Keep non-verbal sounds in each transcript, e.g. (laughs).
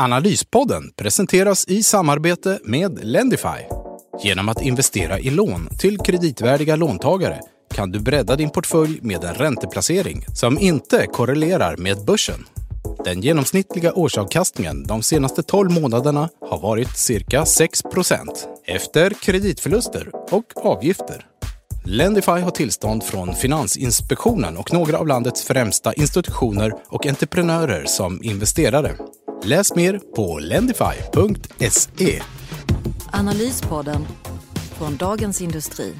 Analyspodden presenteras i samarbete med Lendify. Genom att investera i lån till kreditvärdiga låntagare kan du bredda din portfölj med en ränteplacering som inte korrelerar med börsen. Den genomsnittliga årsavkastningen de senaste 12 månaderna har varit cirka 6% efter kreditförluster och avgifter. Lendify har tillstånd från Finansinspektionen och några av landets främsta institutioner och entreprenörer som investerare. Läs mer på lendify.se. Analyspodden från Dagens Industri.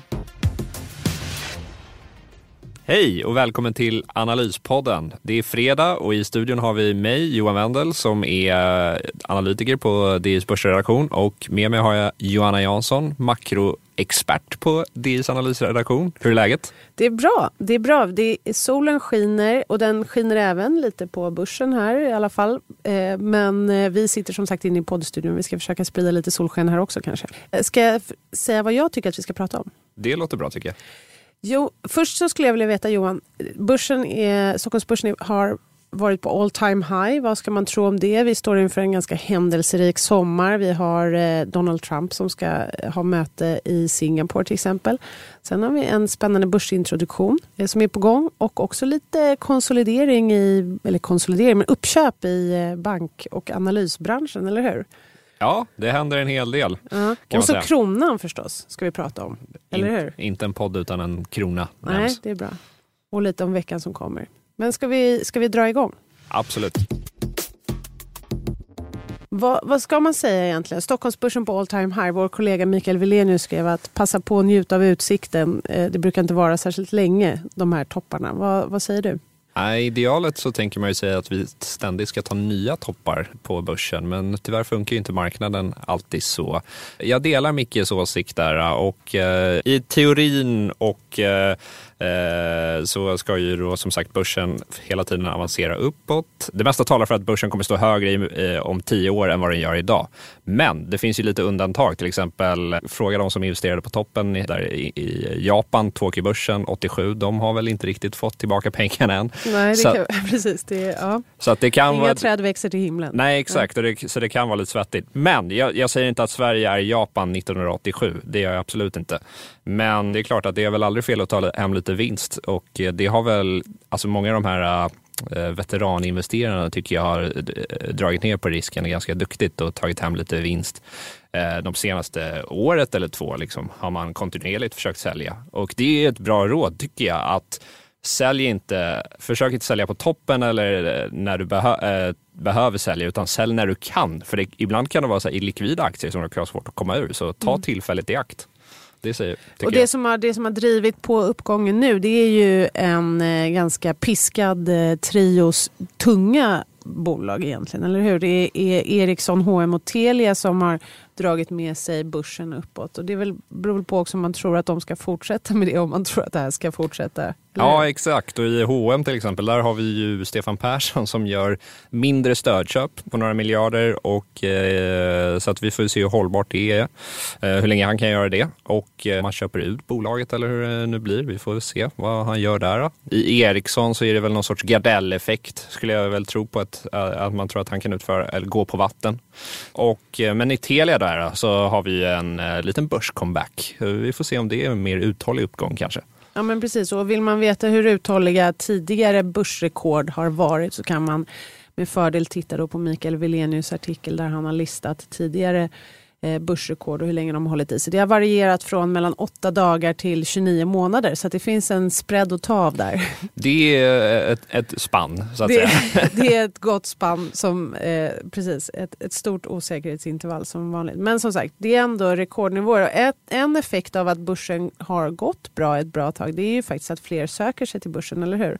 Hej och välkommen till Analyspodden. Det är fredag och i studion har vi mig, Johan Wendel, som är analytiker på DIs börsredaktion och med mig har jag Johanna Jansson, makroexpert på DIs analysredaktion. Hur är läget? Det är bra. Det är bra. Det är, solen skiner och den skiner även lite på börsen här i alla fall. Eh, men eh, vi sitter som sagt inne i poddstudion. Vi ska försöka sprida lite solsken här också kanske. Eh, ska jag säga vad jag tycker att vi ska prata om? Det låter bra tycker jag. Jo, först så skulle jag vilja veta Johan, börsen är, Stockholmsbörsen har varit på all time high. Vad ska man tro om det? Vi står inför en ganska händelserik sommar. Vi har eh, Donald Trump som ska eh, ha möte i Singapore till exempel. Sen har vi en spännande börsintroduktion eh, som är på gång och också lite konsolidering i, eller konsolidering, men uppköp i eh, bank och analysbranschen, eller hur? Ja, det händer en hel del. Ja. Och så kronan förstås, ska vi prata om. Eller hur? Inte en podd utan en krona. Nej, nämns. det är bra. Och lite om veckan som kommer. Men ska vi, ska vi dra igång? Absolut. Vad, vad, ska man säga egentligen? Stockholmsbörsen på all time high. Vår kollega Mikael Wilenius skrev att passa på att njuta av utsikten. Eh, det brukar inte vara särskilt länge, de här topparna. Vad, vad säger du? Nej, idealet så tänker man ju säga att vi ständigt ska ta nya toppar på börsen, men tyvärr funkar ju inte marknaden alltid så. Jag delar Mickes åsikt där och eh, i teorin och Eh, så ska ju då som sagt börsen hela tiden avancera uppåt. Det mesta talar för att börsen kommer stå högre eh, om tio år än vad den gör idag. Men det finns ju lite undantag, till exempel fråga de som investerade på toppen där i Japan, Tokyo-börsen 87, de har väl inte riktigt fått tillbaka (laughs) pengarna än. Nej, det så, kan, (laughs) precis. Det, ja. så att det kan Inga vara, träd växer till himlen. Nej, exakt. Ja. Det, så det kan vara lite svettigt. Men jag, jag säger inte att Sverige är Japan 1987. Det gör jag absolut inte. Men det är klart att det är väl aldrig fel att ta hem lite vinst och det har väl, alltså många av de här äh, veteraninvesterarna tycker jag har äh, dragit ner på risken ganska duktigt och tagit hem lite vinst. Äh, de senaste året eller två liksom, har man kontinuerligt försökt sälja och det är ett bra råd tycker jag att sälj inte, försök inte sälja på toppen eller när du behö, behöver sälja, utan sälj när du kan. För det, ibland kan det vara så illikvida aktier som det är svårt att komma ur, så ta mm. tillfället i akt. Det säger, och det som, har, det som har drivit på uppgången nu det är ju en eh, ganska piskad eh, trios tunga bolag egentligen, eller hur? Det är Ericsson, H&M och Telia som har dragit med sig börsen uppåt. Och det är väl, beror väl på också om man tror att de ska fortsätta med det, om man tror att det här ska fortsätta. Ja, exakt. Och i H&M till exempel, där har vi ju Stefan Persson som gör mindre stödköp på några miljarder. Och, eh, så att vi får se hur hållbart det är, eh, hur länge han kan göra det. Och eh, man köper ut bolaget eller hur det nu blir. Vi får se vad han gör där. Då. I Ericsson så är det väl någon sorts Gardell-effekt, skulle jag väl tro på, att, eh, att man tror att han kan utföra, eller gå på vatten. Och, eh, men i Telia där så har vi en eh, liten börscomeback. Vi får se om det är en mer uthållig uppgång kanske. Ja men precis, och vill man veta hur uthålliga tidigare börsrekord har varit så kan man med fördel titta då på Mikael Wilenius artikel där han har listat tidigare eh, börsrekord och hur länge de har hållit i sig. Det har varierat från mellan 8 dagar till 29 månader så det finns en spread att ta av där. (laughs) Det är ett, ett spann så att det, säga. (laughs) det är ett gott spann, som, eh, precis, ett, ett stort osäkerhetsintervall som vanligt. Men som sagt, det är ändå rekordnivåer. Ett, en effekt av att börsen har gått bra ett bra tag det är ju faktiskt att fler söker sig till börsen, eller hur?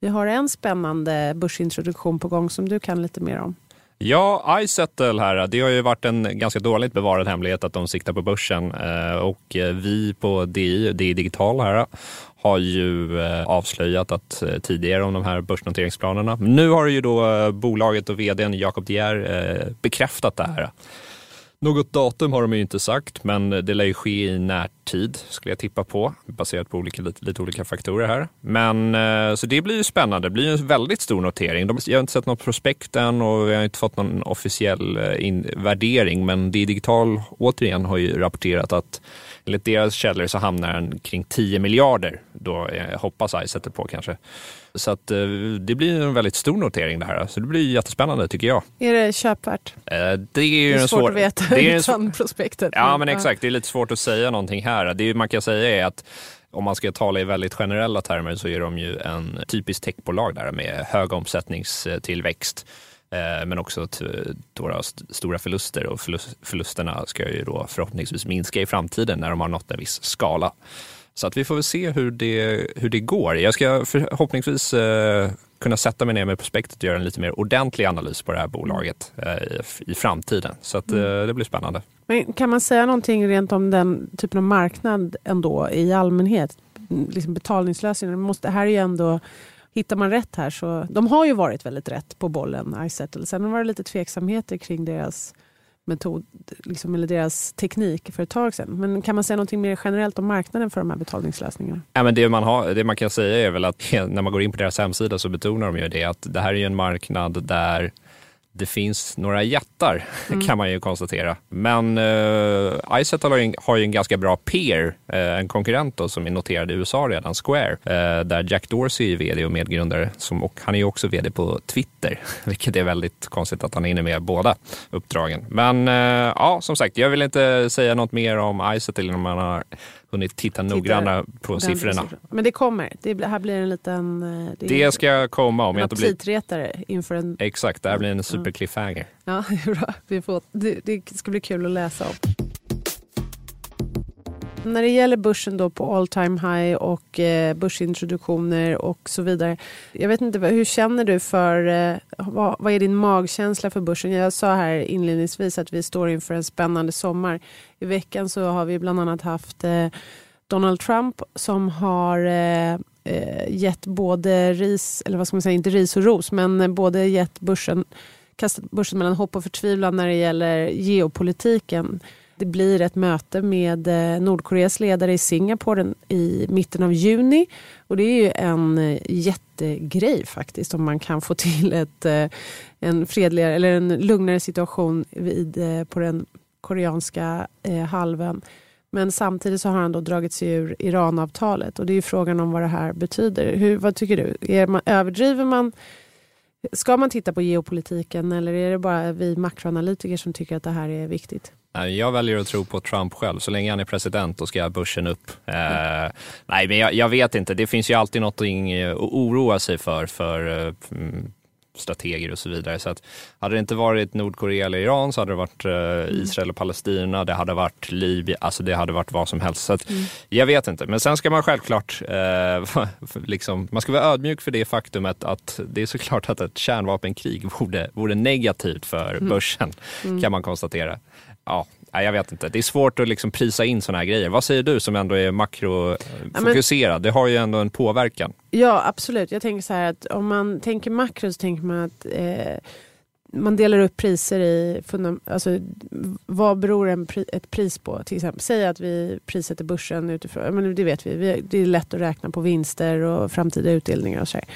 Vi har en spännande börsintroduktion på gång som du kan lite mer om. Ja, iSettle här, det har ju varit en ganska dåligt bevarad hemlighet att de siktar på börsen eh, och eh, vi på DI, DI Digital här, har ju eh, avslöjat att tidigare om de här börsnoteringsplanerna. Nu har ju då bolaget och vdn Jakob De Geer bekräftat det här. Något datum har de ju inte sagt, men det lär ju ske i närtid skulle jag tippa på, baserat på olika, lite, lite olika faktorer här. Men eh, så det blir ju spännande. Det blir ju en väldigt stor notering. De, jag har inte sett något prospekt än och vi har inte fått någon officiell eh, in, värdering, men det Digital återigen har ju rapporterat att enligt deras källor så hamnar den kring 10 miljarder. Då eh, hoppas Izettle på kanske. Så att, eh, det blir en väldigt stor notering det här. Så det blir jättespännande tycker jag. Är det köpvärt? Eh, det är, det är svårt svår... att veta det är utan prospektet. Ja men exakt, det är lite svårt att säga någonting här. Det man kan säga är att om man ska tala i väldigt generella termer så är de ju en typisk techbolag där med hög omsättningstillväxt eh, men också några stora förluster och förlusterna ska ju då förhoppningsvis minska i framtiden när de har nått en viss skala. Så att vi får väl se hur det, hur det går. Jag ska förhoppningsvis eh, kunna sätta mig ner med prospektet och göra en lite mer ordentlig analys på det här bolaget eh, i, i, framtiden. Så att, eh, mm. det blir spännande. Men kan man säga någonting rent om den typen av marknad ändå i allmänhet? Liksom betalningslösningar. Måste, här är ju ändå Hittar man rätt här så... De har ju varit väldigt rätt på bollen, iSettle. Sen var det lite tveksamheter kring deras metod, liksom, eller deras teknik för ett tag sedan. Men kan man säga något mer generellt om marknaden för de här betalningslösningarna? Ja, men det, man har, det man kan säga är väl att (laughs) när man går in på deras hemsida så betonar de ju det att det här är en marknad där det finns några jättar (laughs) mm. kan man ju konstatera. Men uh, Izettle har, har ju en ganska bra peer, uh, en konkurrent då, som är noterad i USA redan, Square, uh, där Jack Dorsey är vd och medgrundare. Som, och han är ju också vd på Twitter, (laughs) vilket är väldigt konstigt att han är inne med båda uppdragen. Men uh, ja, som sagt, jag vill inte säga något mer om Izettle innan man har hunnit titta noggrannare på siffrorna. Men det kommer. Det här blir en liten... Eh, det, det ska komma om jag inte blir... inför en... Exakt, det här blir en super cliffhanger. Ja, (laughs) bra. Vi får, det, det ska bli kul att läsa om. När det gäller börsen då på all time high och eh, börsintroduktioner och så vidare. Jag vet inte, hur känner du för, eh, vad, vad, är din magkänsla för börsen? Jag sa här inledningsvis att vi står inför en spännande sommar. I veckan så har vi bland annat haft eh, Donald Trump som har eh, gett både ris, eller vad ska man säga, inte ris och ros, men både gett börsen, kastat börsen mellan hopp och förtvivlan när det gäller geopolitiken. Det blir ett möte med eh, Nordkoreas ledare i Singapore i mitten av juni. Och det är ju en eh, jättegrej faktiskt om man kan få till ett, eh, en fredligare eller en lugnare situation vid, på den koreanska halvön. Men samtidigt så har han då dragit sig ur Iranavtalet och det är ju frågan om vad det här betyder. Hur, vad tycker du? Är man, överdriver man Ska man titta på geopolitiken eller är det bara vi makroanalytiker som tycker att det här är viktigt? Jag väljer att tro på Trump själv. Så länge han är president då ska börsen upp. Mm. Eh, nej, men jag, jag, vet inte. Det finns ju alltid något att oroa sig för, för mm, strateger och så vidare. Så att, hade det inte varit Nordkorea eller Iran så hade det varit eh, Israel och Palestina, det hade varit Libyen, alltså det hade varit vad som helst. Så att, mm. Jag vet inte, men sen ska man självklart, eh, (laughs) liksom, man ska vara ödmjuk för det faktumet att det är såklart att ett kärnvapenkrig (laughs) vore, vore negativt för mm. börsen, mm. kan man konstatera ja, jag vet inte. Det är svårt att liksom prisa in sådana här grejer. Vad säger du som ändå är makrofokuserad? det har ju ändå en påverkan. Ja, absolut. Jag tänker så här att om man tänker makro så tänker man att eh, man delar upp priser i alltså, vad beror en, ett pris på? Till exempel, säg att vi prissätter börsen utifrån, men det vet vi, det är lätt att räkna på vinster och framtida utdelningar och så här.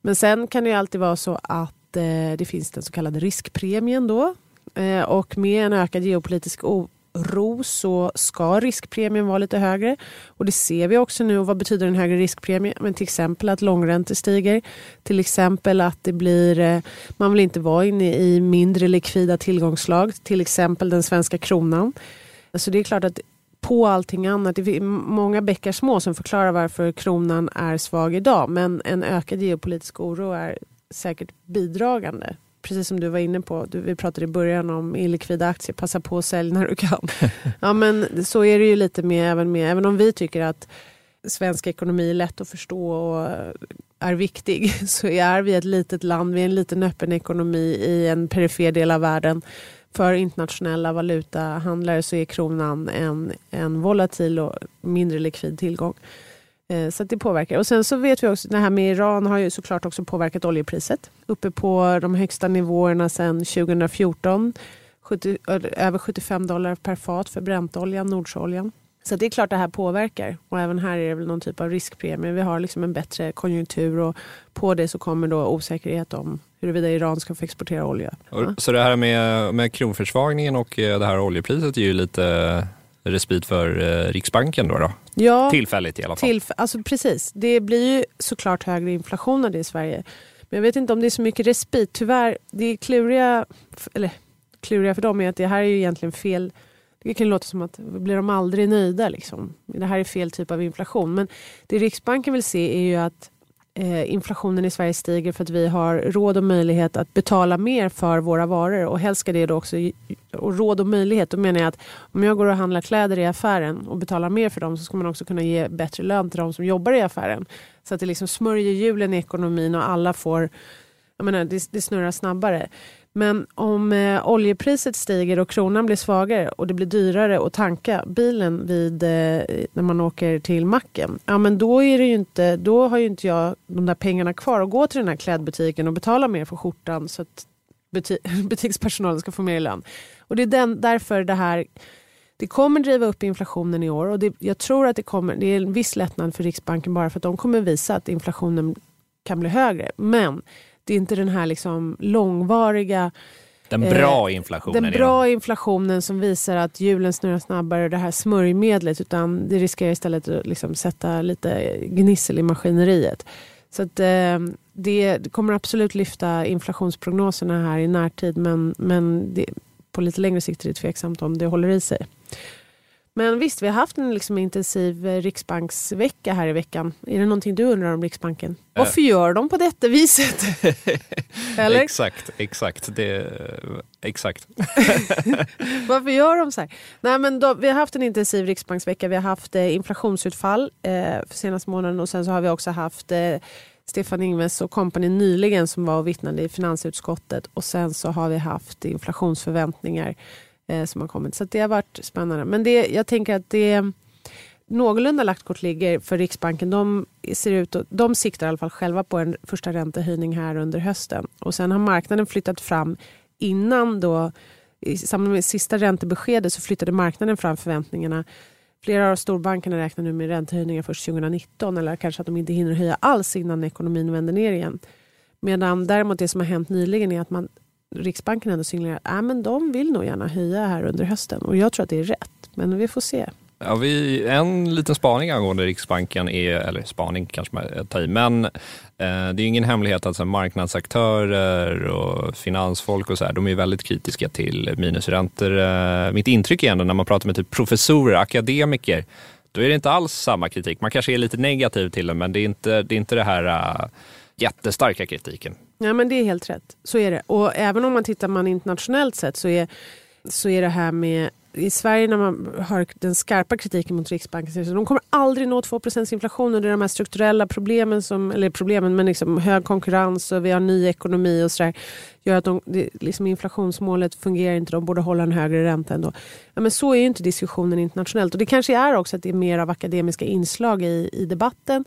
Men sen kan det alltid vara så att eh, det finns den så kallade riskpremien då Eh, och med en ökad geopolitisk oro så ska riskpremien vara lite högre. Och det ser vi också nu. vad betyder en högre riskpremie? Men till exempel att långräntor stiger. Till exempel att det blir, eh, man vill inte vara inne i mindre likvida tillgångslag. Till exempel den svenska kronan. Så det är klart att på allting annat. Det är många bäckar små som förklarar varför kronan är svag idag. Men en ökad geopolitisk oro är säkert bidragande precis som du var inne på, du, vi pratade i början om illikvida aktier, passa på att sälja när du kan. (laughs) ja men så är det ju lite med även med, även om vi tycker att svensk ekonomi är lätt att förstå och är viktig (laughs) så är vi ett litet land, vi är en liten öppen ekonomi i en perifer del av världen. För internationella valutahandlare så är kronan en, en volatil och mindre likvid tillgång. Eh, så det påverkar. Och sen så vet vi också, det här med Iran har ju såklart också påverkat oljepriset. Uppe på de högsta nivåerna sedan 2014. 70, eh, över 75 dollar per fat för bräntoljan, Nordsoljan. Så det är klart det här påverkar. Och även här är det väl någon typ av riskpremie. Vi har liksom en bättre konjunktur och på det så kommer då osäkerhet om huruvida Iran ska få exportera olja. Ja. Så det här med, med kronförsvagningen och eh, det här oljepriset är ju lite respit för eh, Riksbanken då? då? Ja, Tillfälligt i alla fall. Tillf alltså precis. Det blir ju såklart högre inflation av det i Sverige. Men jag vet inte om det är så mycket respit. Tyvärr, det är kluriga, eller kluriga för dem är att det här är ju egentligen fel det kan låta som att blir de aldrig nöjda? Liksom. Det här är fel typ av inflation. Men det Riksbanken vill se är ju att Eh, inflationen i Sverige stiger för att vi har råd och möjlighet att betala mer för våra varor. Och helst ska det då också, och råd och möjlighet, då menar jag att om jag går och handlar kläder i affären och betalar mer för dem så ska man också kunna ge bättre lön till de som jobbar i affären. Så att det liksom smörjer hjulen i ekonomin och alla får, jag menar det, det snurrar snabbare. Men om eh, oljepriset stiger och kronan blir svagare och det blir dyrare att tanka bilen vid, eh, när man åker till macken. Ja, men då, är det ju inte, då har ju inte jag de där pengarna kvar att gå till den här klädbutiken och betala mer för skjortan så att buti (laughs) butikspersonalen ska få mer i lön. Och det är den, därför det här det kommer driva upp inflationen i år och det, jag tror att det kommer, det är en viss lättnad för Riksbanken bara för att de kommer visa att inflationen kan bli högre. Men det är inte den här liksom långvariga den bra eh, inflationen. Den bra inflationen som visar att hjulen snurrar snabbare och det här smörjmedlet utan det riskerar istället att liksom sätta lite gnissel i maskineriet. Så att, eh, det kommer absolut lyfta inflationsprognoserna här i närtid men, men det, på lite längre sikt är det tveksamt om det håller i sig. Men visst, vi har haft en liksom intensiv eh, riksbanksvecka här i veckan. Är det någonting du undrar om Riksbanken? Äh. Varför gör de på detta viset? (laughs) Eller? exakt, exakt. Det, exakt. (laughs) Varför gör de så här? Nej, men då, vi har haft en intensiv riksbanksvecka. Vi har haft eh, inflationsutfall eh, för senaste månaden och sen så har vi också haft eh, Stefan Ingves och kompani nyligen som var och vittnade i finansutskottet och sen så har vi haft inflationsförväntningar eh, som har kommit. Så det har varit spännande. Men det, jag tänker att det någorlunda lagt kort ligger för Riksbanken. De, ser ut och, de siktar i alla fall själva på en första räntehöjning här under hösten. Och sen har marknaden flyttat fram innan då i samband med sista räntebeskedet så flyttade marknaden fram förväntningarna. Flera av storbankerna räknar nu med räntehöjningar först 2019 eller kanske att de inte hinner höja alls innan ekonomin vänder ner igen. Medan däremot det som har hänt nyligen är att man Riksbanken ändå signalerar att äh, men de vill nog gärna höja här under hösten. Och jag tror att det är rätt, men vi får se. Ja, vi, en liten spaning angående Riksbanken är, eller spaning kanske man tar i, men eh, det är ingen hemlighet att så, marknadsaktörer och finansfolk och så här, de är väldigt kritiska till minusräntor. Eh, mitt intryck är ändå när man pratar med typ professorer, akademiker, då är det inte alls samma kritik. Man kanske är lite negativ till det, men det är inte det, är inte det här äh, jättestarka kritiken. Ja, men det är helt rätt. Så är det. Och även om man tittar man internationellt sett så är, så är det här med i Sverige när man hör den skarpa kritiken mot Riksbanken, så de kommer aldrig nå 2 inflation och det är de här strukturella problemen, som, eller problemen men liksom hög konkurrens och vi har ny ekonomi och sådär, gör att de, det, liksom inflationsmålet fungerar inte, de borde hålla en högre ränta ändå. Ja, men så är ju inte diskussionen internationellt och det kanske är också att det är mer av akademiska inslag i, i debatten.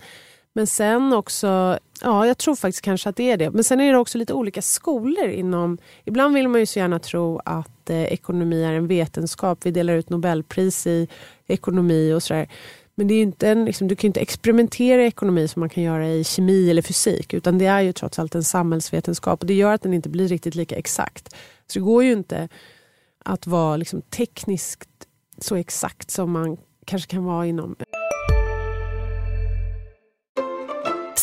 Men sen också, ja jag tror faktiskt kanske att det är det. Men sen är det också lite olika skolor inom, ibland vill man ju så gärna tro att eh, ekonomi är en vetenskap. Vi delar ut nobelpris i ekonomi och sådär. Men det är inte en, liksom, du kan ju inte experimentera i ekonomi som man kan göra i kemi eller fysik. Utan det är ju trots allt en samhällsvetenskap och det gör att den inte blir riktigt lika exakt. Så det går ju inte att vara liksom, tekniskt så exakt som man kanske kan vara inom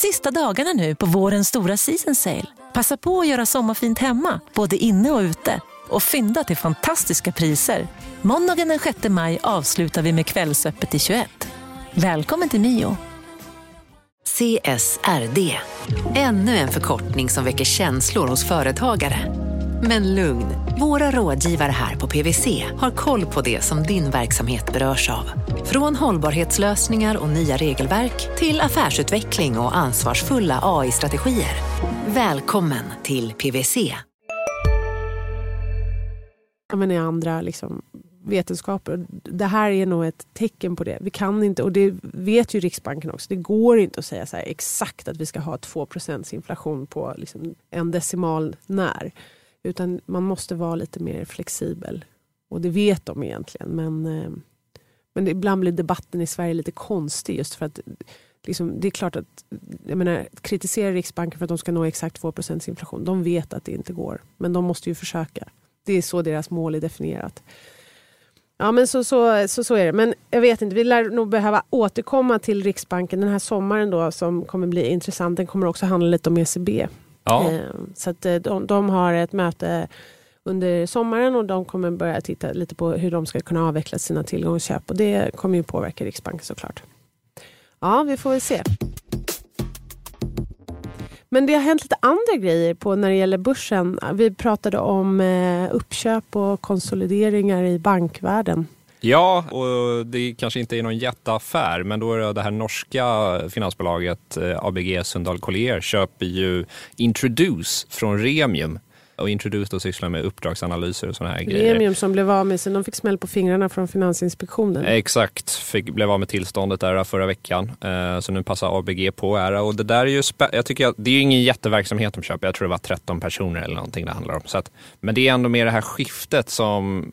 Sista dagarna nu på vårens stora season sale. Passa på att göra sommarfint hemma, både inne och ute. Och fynda till fantastiska priser. Måndagen den 6 maj avslutar vi med Kvällsöppet i 21. Välkommen till Mio. CSRD, ännu en förkortning som väcker känslor hos företagare. Men lugn, våra rådgivare här på PWC har koll på det som din verksamhet berörs av. Från hållbarhetslösningar och nya regelverk till affärsutveckling och ansvarsfulla AI-strategier. Välkommen till PWC. men i andra liksom, vetenskaper. Det här är nog ett tecken på det. Vi kan inte, och det vet ju Riksbanken också, det går inte att säga så exakt att vi ska ha 2 inflation på liksom en decimal när. Utan man måste vara lite mer flexibel. Och det vet de egentligen. Men, eh, men ibland blir debatten i Sverige lite konstig just för att liksom, det är klart att jag menar, kritisera Riksbanken för att de ska nå exakt 2% inflation. De vet att det inte går. Men de måste ju försöka. Det är så deras mål är definierat. Ja, men så, så, så, så är det. Men jag vet inte, vi lär nog behöva återkomma till Riksbanken den här sommaren då som kommer bli intressant. Den kommer också handla lite om ECB. Ja. Ehm, så att eh, de, de har ett möte under sommaren och de kommer börja titta lite på hur de ska kunna avveckla sina tillgångsköp och det kommer ju påverka Riksbanken såklart. Ja, vi får väl se. Men det har hänt lite andra grejer på när det gäller börsen. Vi pratade om eh, uppköp och konsolideringar i bankvärlden. Ja, och det kanske inte är någon jätteaffär, men då är det det här norska finansbolaget eh, ABG Sundal Collier köper ju Introduce från Remium och Introduce då sysslar med uppdragsanalyser och sådana här grejer. Remium som blev av med sig, de fick smäll på fingrarna från Finansinspektionen. Exakt, fick, blev av med tillståndet där förra veckan. Eh, så nu passar ABG på här. Och det där är ju, jag tycker att det är ju ingen jätteverksamhet de köper. Jag tror det var 13 personer eller någonting det handlar om. Så att, men det är ändå mer det här skiftet som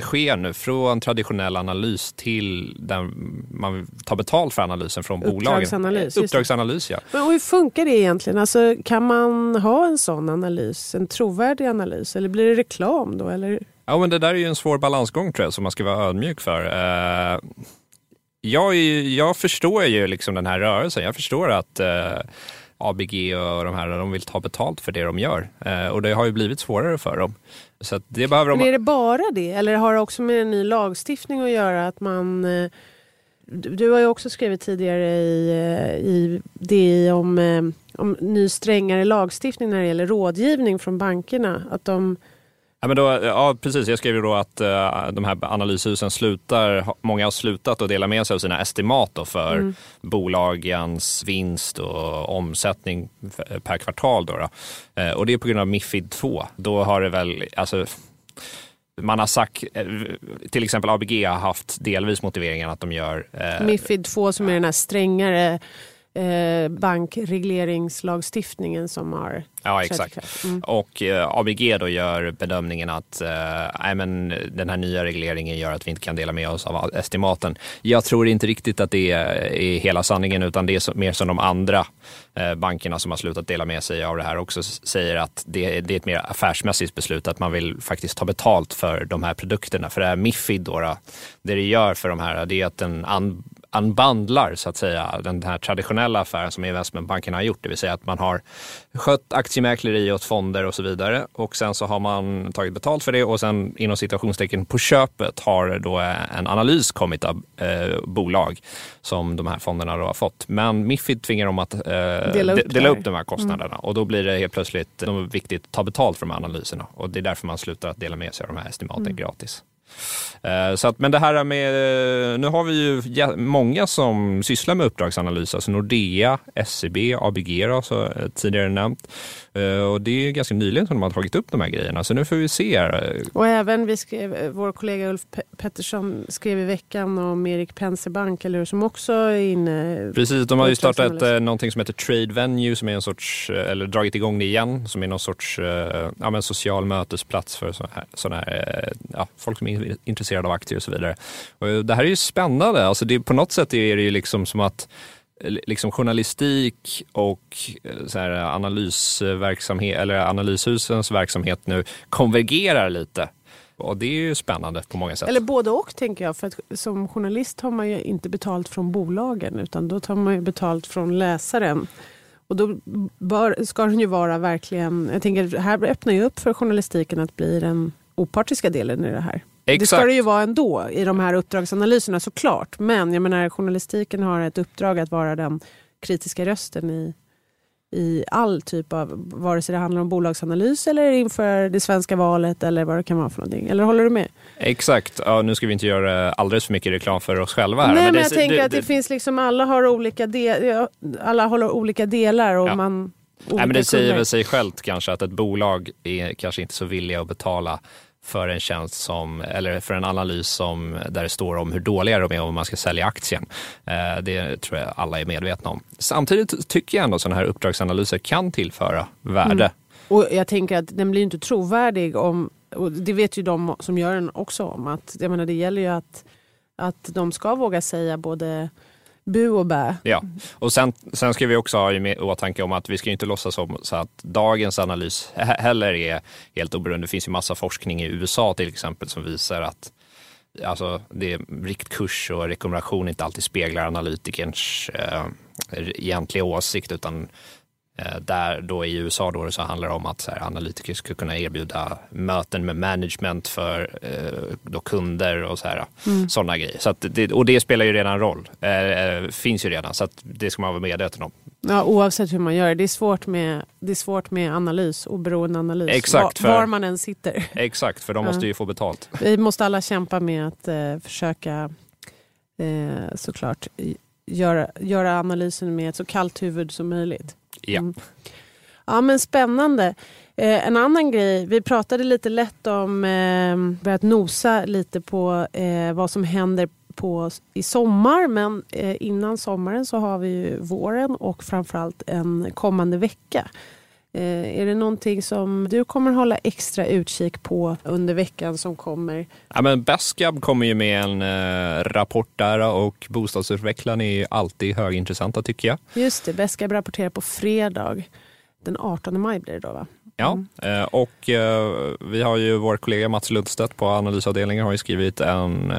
sker nu från traditionell analys till där man tar betalt för analysen från bolagen. Uppdragsanalys. Uppdragsanalys ja. Men hur funkar det egentligen? Alltså, kan man ha en sån analys? En trovärdig analys? Eller blir det reklam då? Eller? Ja, men det där är ju en svår balansgång tror jag som man ska vara ödmjuk för. Uh, jag, jag förstår ju liksom den här rörelsen. Jag förstår att uh, ABG och de här de vill ta betalt för det de gör. Uh, och det har ju blivit svårare för dem. Så det behöver de... Men är det bara det? Eller har det också med en ny lagstiftning att göra? att man... Du har ju också skrivit tidigare i, i DI om om ny strängare lagstiftning när det gäller rådgivning från bankerna. Att de... Ja, men då, ja, precis. Jag skrev ju då att uh, de här analyshusen slutar, många har slutat att dela med sig av sina estimat för mm. bolagens vinst och omsättning per kvartal. Då, då. Uh, och det är på grund av Mifid 2. Då har det väl, alltså, man har sagt, eh, till exempel ABG har haft delvis motiveringen att de gör... Eh, Mifid 2 som är den här strängare eh, bankregleringslagstiftningen som har Ja, exakt. Mm. Och eh, ABG då gör bedömningen att eh, men, den här nya regleringen gör att vi inte kan dela med oss av estimaten. Jag tror inte riktigt att det är hela sanningen utan det är så, mer som de andra eh, bankerna som har slutat dela med sig av det här också säger att det, det, är ett mer affärsmässigt beslut att man vill faktiskt ta betalt för de här produkterna. För det här Mifid då, då det det gör för de här det är att den an, unbundlar så att säga den här traditionella affären som investmentbankerna har gjort. Det vill säga att man har skött aktiemäkleri åt fonder och så vidare och sen så har man tagit betalt för det och sen inom situationstecken på köpet har då en analys kommit av eh, bolag som de här fonderna då har fått. Men Mifid tvingar dem att eh, dela, upp, dela upp de här kostnaderna mm. och då blir det helt plötsligt viktigt att ta betalt för de här analyserna och det är därför man slutar att dela med sig av de här estimaten mm. gratis. Eh, så att, men det här med, eh, nu har vi ju många som sysslar med uppdragsanalys, alltså Nordea, SEB, ABG då, så, eh, tidigare nämnt. Och det är ganska nyligen som de har tagit upp de här grejerna, så nu får vi se. Och även vi skrev, vår kollega Ulf Pettersson skrev i veckan om Erik Penser Bank, eller som också är inne Precis, de har ju startat ett, någonting som heter Trade Venue, som är en sorts, eller dragit igång det igen, som är någon sorts ja, men social mötesplats för sådana här, såna här ja, folk som är intresserad av aktier och så vidare. Och det här är ju spännande. Alltså det, på något sätt är det ju liksom som att eh, liksom journalistik och eh, så här analysverksamhet, eller analyshusens verksamhet nu konvergerar lite. Och det är ju spännande på många sätt. Eller både och tänker jag. För att som journalist har man ju inte betalt från bolagen utan då tar man ju betalt från läsaren. Och då bör, ska den ju vara verkligen, jag tänker här öppnar ju upp för journalistiken att bli den opartiska delen i det här. Exakt. Det ska det ju vara ändå i de här uppdragsanalyserna såklart. Men jag menar journalistiken har ett uppdrag att vara den kritiska rösten i, i all typ av, vare sig det handlar om bolagsanalys eller inför det svenska valet eller vad det kan vara för någonting. Eller håller du med? Exakt. Ja, nu ska vi inte göra alldeles för mycket reklam för oss själva här. Nej, men, det, jag tänker det, att det, finns liksom, alla har olika, del, alla håller olika delar och Ja. man Nej, men det säger väl sig självt kanske att ett bolag är kanske inte så villiga att betala för en tjänst som, eller för en analys som, där det står om hur dåliga de är om man ska sälja aktien. Eh, det tror jag alla är medvetna om. Samtidigt tycker jag ändå att sådana här uppdragsanalyser kan tillföra värde. Mm. Och jag tänker att den blir inte trovärdig om, och det vet ju de som gör den också om, att jag menar, det gäller ju att, att de ska våga säga både bu och bä. Ja, och sen, sen ska vi också ha i åtanke om att vi ska inte låtsas som så att dagens analys heller är helt oberoende. Det finns ju massa forskning i USA till exempel som visar att alltså, det är riktkurs och rekommendation inte alltid speglar analytikerns eh, egentliga åsikt utan där då i USA då så handlar det om att här, analytiker ska kunna erbjuda möten med management för eh, då kunder och så här, sådana grejer. Så det, och det spelar ju redan roll, eh, eh, finns ju redan, så det ska man vara medveten om. Ja, oavsett hur man gör det. Det är svårt med, det är svårt med analys, oberoende analys. Exakt, var, för- var man än sitter. Exakt, för de måste ju få betalt. Vi måste alla kämpa med att eh, försöka eh, såklart göra, göra analysen med ett så kallt huvud som möjligt. Ja. Mm. Ja men spännande. Eh, en annan grej, vi pratade lite lätt om, eh, börjat nosa lite på eh, vad som händer på, i sommar men eh, innan sommaren så har vi ju våren och framförallt en kommande vecka. Eh, är det någonting som du kommer hålla extra utkik på under veckan som kommer? Ja, men Beskab kommer ju med en eh, rapport där och bostadsutvecklarna är ju alltid högintressanta tycker jag. Just det, Beskab rapporterar på fredag. Den 18 maj blir det då va? Ja, eh, och vi har ju vår kollega Mats Lundstedt på analysavdelningen har ju skrivit en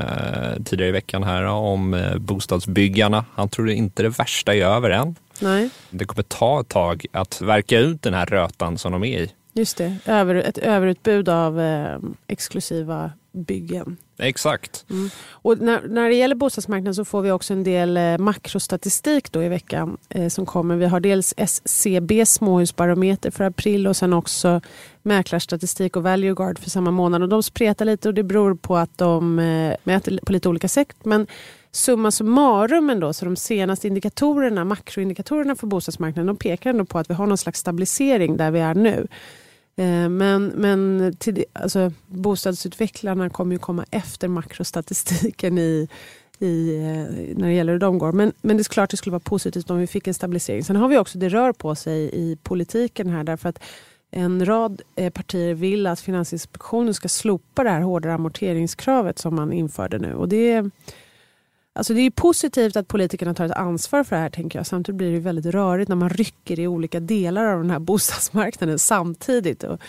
tidigare i veckan här om bostadsbyggarna. Han tror inte det värsta är över än. Nej, Det kommer ta ett tag att verka ut den här rötan som de är i. just det. Över, ett överutbud av eh, exklusiva byggen. Exakt. Och när, när det gäller bostadsmarknaden så får vi också en del eh, makrostatistik då i veckan eh, som kommer. Vi har dels SCB småhusbarometer för april och sen också mäklarstatistik och Value Guard för samma månad. Och de spretar lite och det beror på att de eh, mäter på lite olika sätt. Men summa summarum ändå, så de senaste indikatorerna, makroindikatorerna för bostadsmarknaden, de pekar ändå på att vi har någon slags stabilisering där vi är nu. Eh, men, men till alltså, bostadsutvecklarna kommer ju komma efter makrostatistiken i, i, eh, när det gäller hur de går. Men, men det är klart det skulle vara positivt om vi fick en stabilisering. Sen har vi också, det rör på sig i politiken här därför att en rad eh, partier vill att Finansinspektionen ska slopa det här hårdare amorteringskravet som man införde nu. Och det, är- alltså det är ju positivt att politikerna tar ett ansvar för det här tänker jag. Samtidigt blir det ju väldigt rörigt när man rycker i olika delar av den här (laughs) bostadsmarknaden samtidigt. Och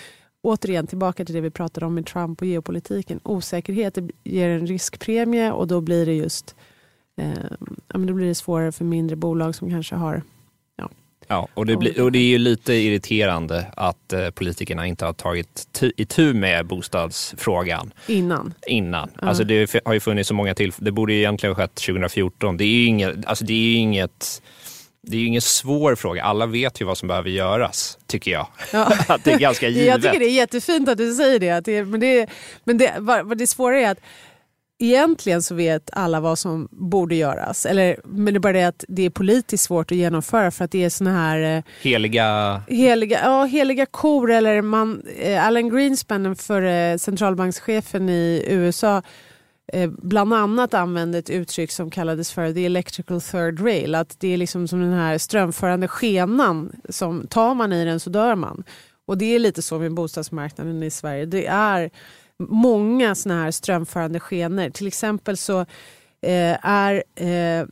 återigen tillbaka till det vi pratade om med Trump och geopolitiken. Osäkerhet ger en riskpremie och då blir det just eh, ja, men då blir det svårare för mindre bolag som kanske har Ja, och det, blir, och det är ju lite irriterande att eh, politikerna inte har tagit tu- itu med bostadsfrågan innan. innan. Ja. Alltså det har ju funnits så många till. Det borde ju egentligen ha skett 2014. Det är ju inget, alltså det är inget det är ju ingen svår fråga. Alla vet ju vad som behöver göras, tycker jag. Ja. (laughs) att det är ganska givet. (laughs) Jag tycker det är jättefint att du säger det. Men det, men det, vad, vad det svåra är att egentligen så vet alla vad som borde göras. Eller, men det är bara det att det är politiskt svårt att genomföra för att det är såna här eh, Heliga... heliga, ja, heliga kor. Eller man, eh, Alan Greenspan, den förre centralbankschefen i USA, eh, bland annat använde ett uttryck som kallades för the electrical third rail. Att det är liksom som den här strömförande skenan. Som, tar man i den så dör man. Och det är lite så med bostadsmarknaden i Sverige. Det är många såna här strömförande skenor. Till exempel så eh, är eh,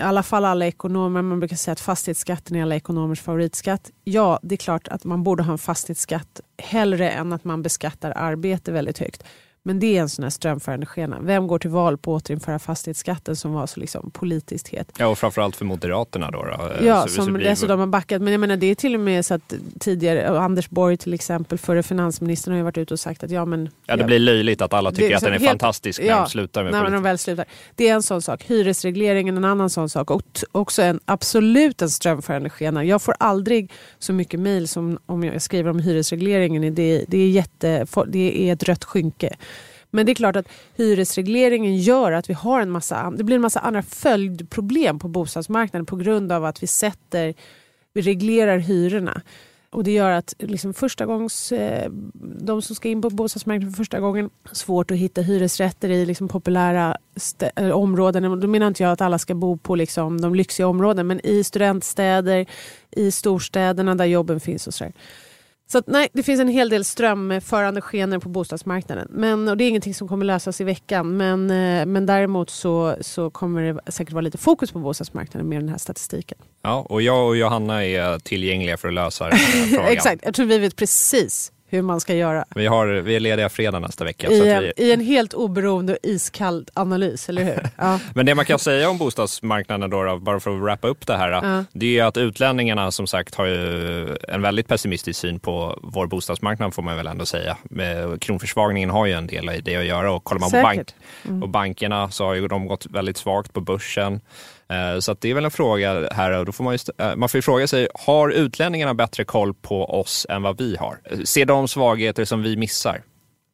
i alla fall alla ekonomer, man brukar säga att fastighetsskatten är alla ekonomers favoritskatt. Ja, det är klart att man borde ha en fastighetsskatt hellre än att man beskattar arbete väldigt högt. Men det är en sån här strömförande skena. Vem går till val på att återinföra fastighetsskatten som var så liksom politiskt het? Ja, och framförallt för Moderaterna då. då. Ja, Så- som blir- dessutom har backat. Men jag menar, det är till och med så att tidigare, Anders Borg till exempel, förre finansministern har ju varit ute och sagt att ja men... Ja, det blir löjligt att alla Det tycker är att den är helt- fantastisk när ja, de slutar med när politik. de väl slutar. Det är en sån sak. Hyresregleringen en annan sån sak. Och också en absolut en strömförande skena. Jag får aldrig så mycket mejl som om jag skriver om hyresregleringen. Det, det, är jätte, det är ett rött skynke. Men det är klart att hyresregleringen gör att vi har en massa, det blir en massa andra följdproblem på bostadsmarknaden på grund av att vi sätter, vi reglerar hyrorna. Och det gör att liksom första gångs, eh, de som ska in på bostadsmarknaden för första gången svårt att hitta hyresrätter i liksom populära eh, områden. Då menar inte jag att alla ska bo på liksom de lyxiga områdena men i studentstäder, i storstäderna där jobben finns och sådär. Så att, nej, det finns en hel del strömförande skenor på bostadsmarknaden. Men, och det är ingenting som kommer lösas i veckan. Men, eh, men däremot så, så kommer det säkert vara lite fokus på bostadsmarknaden med den här statistiken. Ja, och jag och Johanna är tillgängliga för att lösa den här (laughs) frågan. Exakt, jag tror vi vet precis hur man ska göra. Vi, har, vi är lediga fredag nästa vecka. I en, vi, I en helt oberoende och iskall analys, eller hur? (laughs) Ja. men det man kan säga om bostadsmarknaden då, bara för att wrappa upp det här, Ja. det är att utlänningarna som sagt har ju en väldigt pessimistisk syn på vår bostadsmarknad får man väl ändå säga. Kronförsvagningen har ju en del i det att göra och kollar man på bank, Säkert. Mm. och bankerna så har ju de gått väldigt svagt på börsen. Eh, så att det är väl en fråga här och då får man, ju, eh, man får ju fråga sig, har utlänningarna bättre koll på oss än vad vi har? Eh, ser de svagheter som vi missar?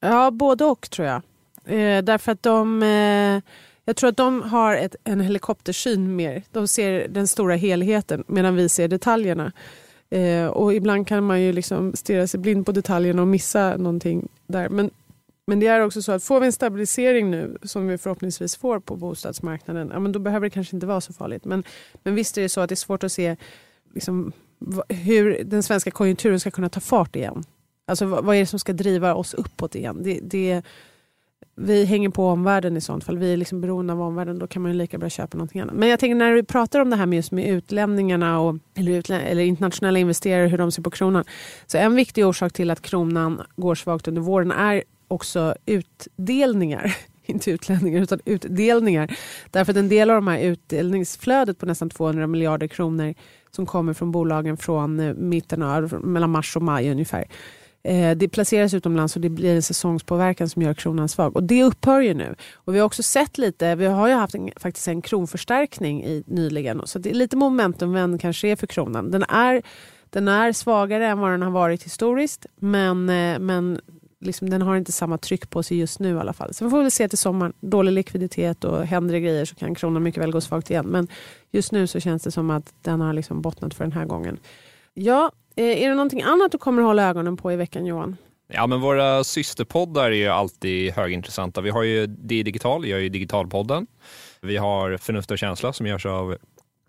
Ja, både och tror jag. Eh, därför att de... Eh, jag tror att de har ett, en helikoptersyn mer. De ser den stora helheten medan vi ser detaljerna. Eh, och ibland kan man ju liksom stirra sig blind på detaljerna och missa någonting där. Men, men det är också så att får vi en stabilisering nu som vi förhoppningsvis får på bostadsmarknaden, ja, men då behöver det kanske inte vara så farligt. Men, men visst är det så att det är svårt att se liksom, hur den svenska konjunkturen ska kunna ta fart igen. Alltså vad, vad är det som ska driva oss uppåt igen? Det, det, vi hänger på omvärlden i sånt fall. Vi är liksom beroende av omvärlden. Då kan man ju lika bra köpa någonting annat. Men jag tänker när du pratar om det här med, just med utlämningarna och, eller, utlä, eller internationella investerare, hur de ser på kronan. Så en viktig orsak till att kronan går svagt under våren är också utdelningar. (laughs) Inte utlänningar utan utdelningar. Därför att en del av de här utdelningsflödet på nästan 200 miljarder kronor som kommer från bolagen från eh, mitten av, mellan mars och maj ungefär. Eh, det placeras utomlands och det blir en säsongspåverkan som gör kronan svag. Och det upphör ju nu. Och vi har också sett lite, vi har ju haft en, faktiskt en kronförstärkning i, nyligen. Så det är lite momentumvänd kanske är för kronan. Den är, den är svagare än vad den har varit historiskt. Men, eh, men liksom, den har inte samma tryck på sig just nu i alla fall. Så vi får väl se till sommaren. Dålig likviditet och händer det grejer så kan kronan mycket väl gå svagt igen. Men just nu så känns det som att den har liksom bottnat för den här gången. Ja, eh, är det någonting annat du kommer hålla ögonen på i veckan Johan? Ja, men våra systerpoddar är ju alltid högintressanta. Vi har ju Digital, jag gör ju Digitalpodden. Vi har Förnuft och känsla som görs av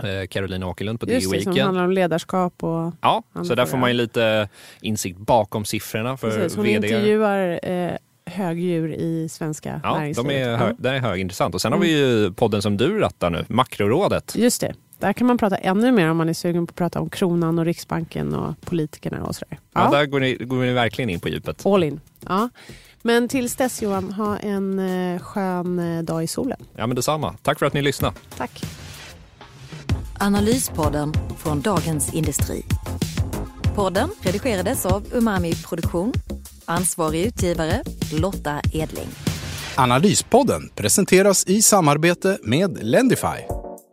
eh, Carolina Åkerlund på DI Just det, som Weekend. handlar om ledarskap och Ja, så där får man ju lite insikt bakom siffrorna för precis, hon vd. intervjuar eh, högdjur i svenska Ja, de näringslivet. är, hö- den är högintressant. Och sen har vi ju podden som du rattar nu, Makrorådet. Just det. Där kan man prata ännu mer om man är sugen på att prata om kronan och Riksbanken och politikerna och sådär. Ja. Ja, där går ni, går ni verkligen in på djupet. all in. Ja. Men tills dess Johan, ha en eh, skön eh, dag i solen. Ja, men detsamma. Tack för att ni lyssnade. Tack. Analyspodden från Dagens Industri. Podden redigerades av Umami Produktion. Ansvarig utgivare Lotta Edling. Analyspodden presenteras i samarbete med Lendify.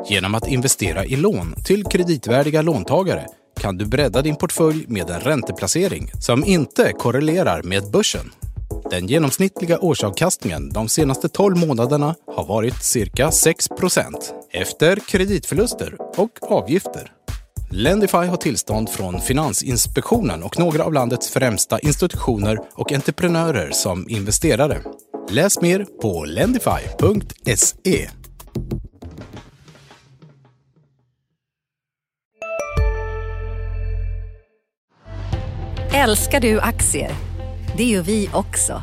Genom att investera i lån till kreditvärdiga låntagare kan du bredda din portfölj med en ränteplacering som inte korrelerar med börsen. Den genomsnittliga årsavkastningen de senaste 12 månaderna har varit cirka 6 efter kreditförluster och avgifter. Lendify har tillstånd från Finansinspektionen och några av landets främsta institutioner och entreprenörer som investerare. Läs mer på lendify.se. Älskar du aktier? Det gör vi också.